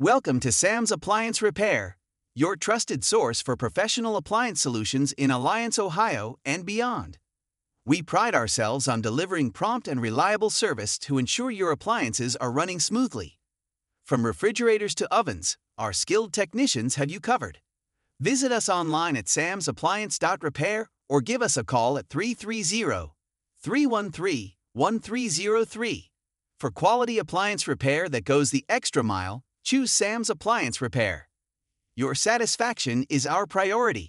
Welcome to Sam's Appliance Repair, your trusted source for professional appliance solutions in Alliance, Ohio, and beyond. We pride ourselves on delivering prompt and reliable service to ensure your appliances are running smoothly. From refrigerators to ovens, our skilled technicians have you covered. Visit us online at samsappliance.repair or give us a call at 330 313 1303. For quality appliance repair that goes the extra mile, choose Sam's Appliance Repair. Your satisfaction is our priority.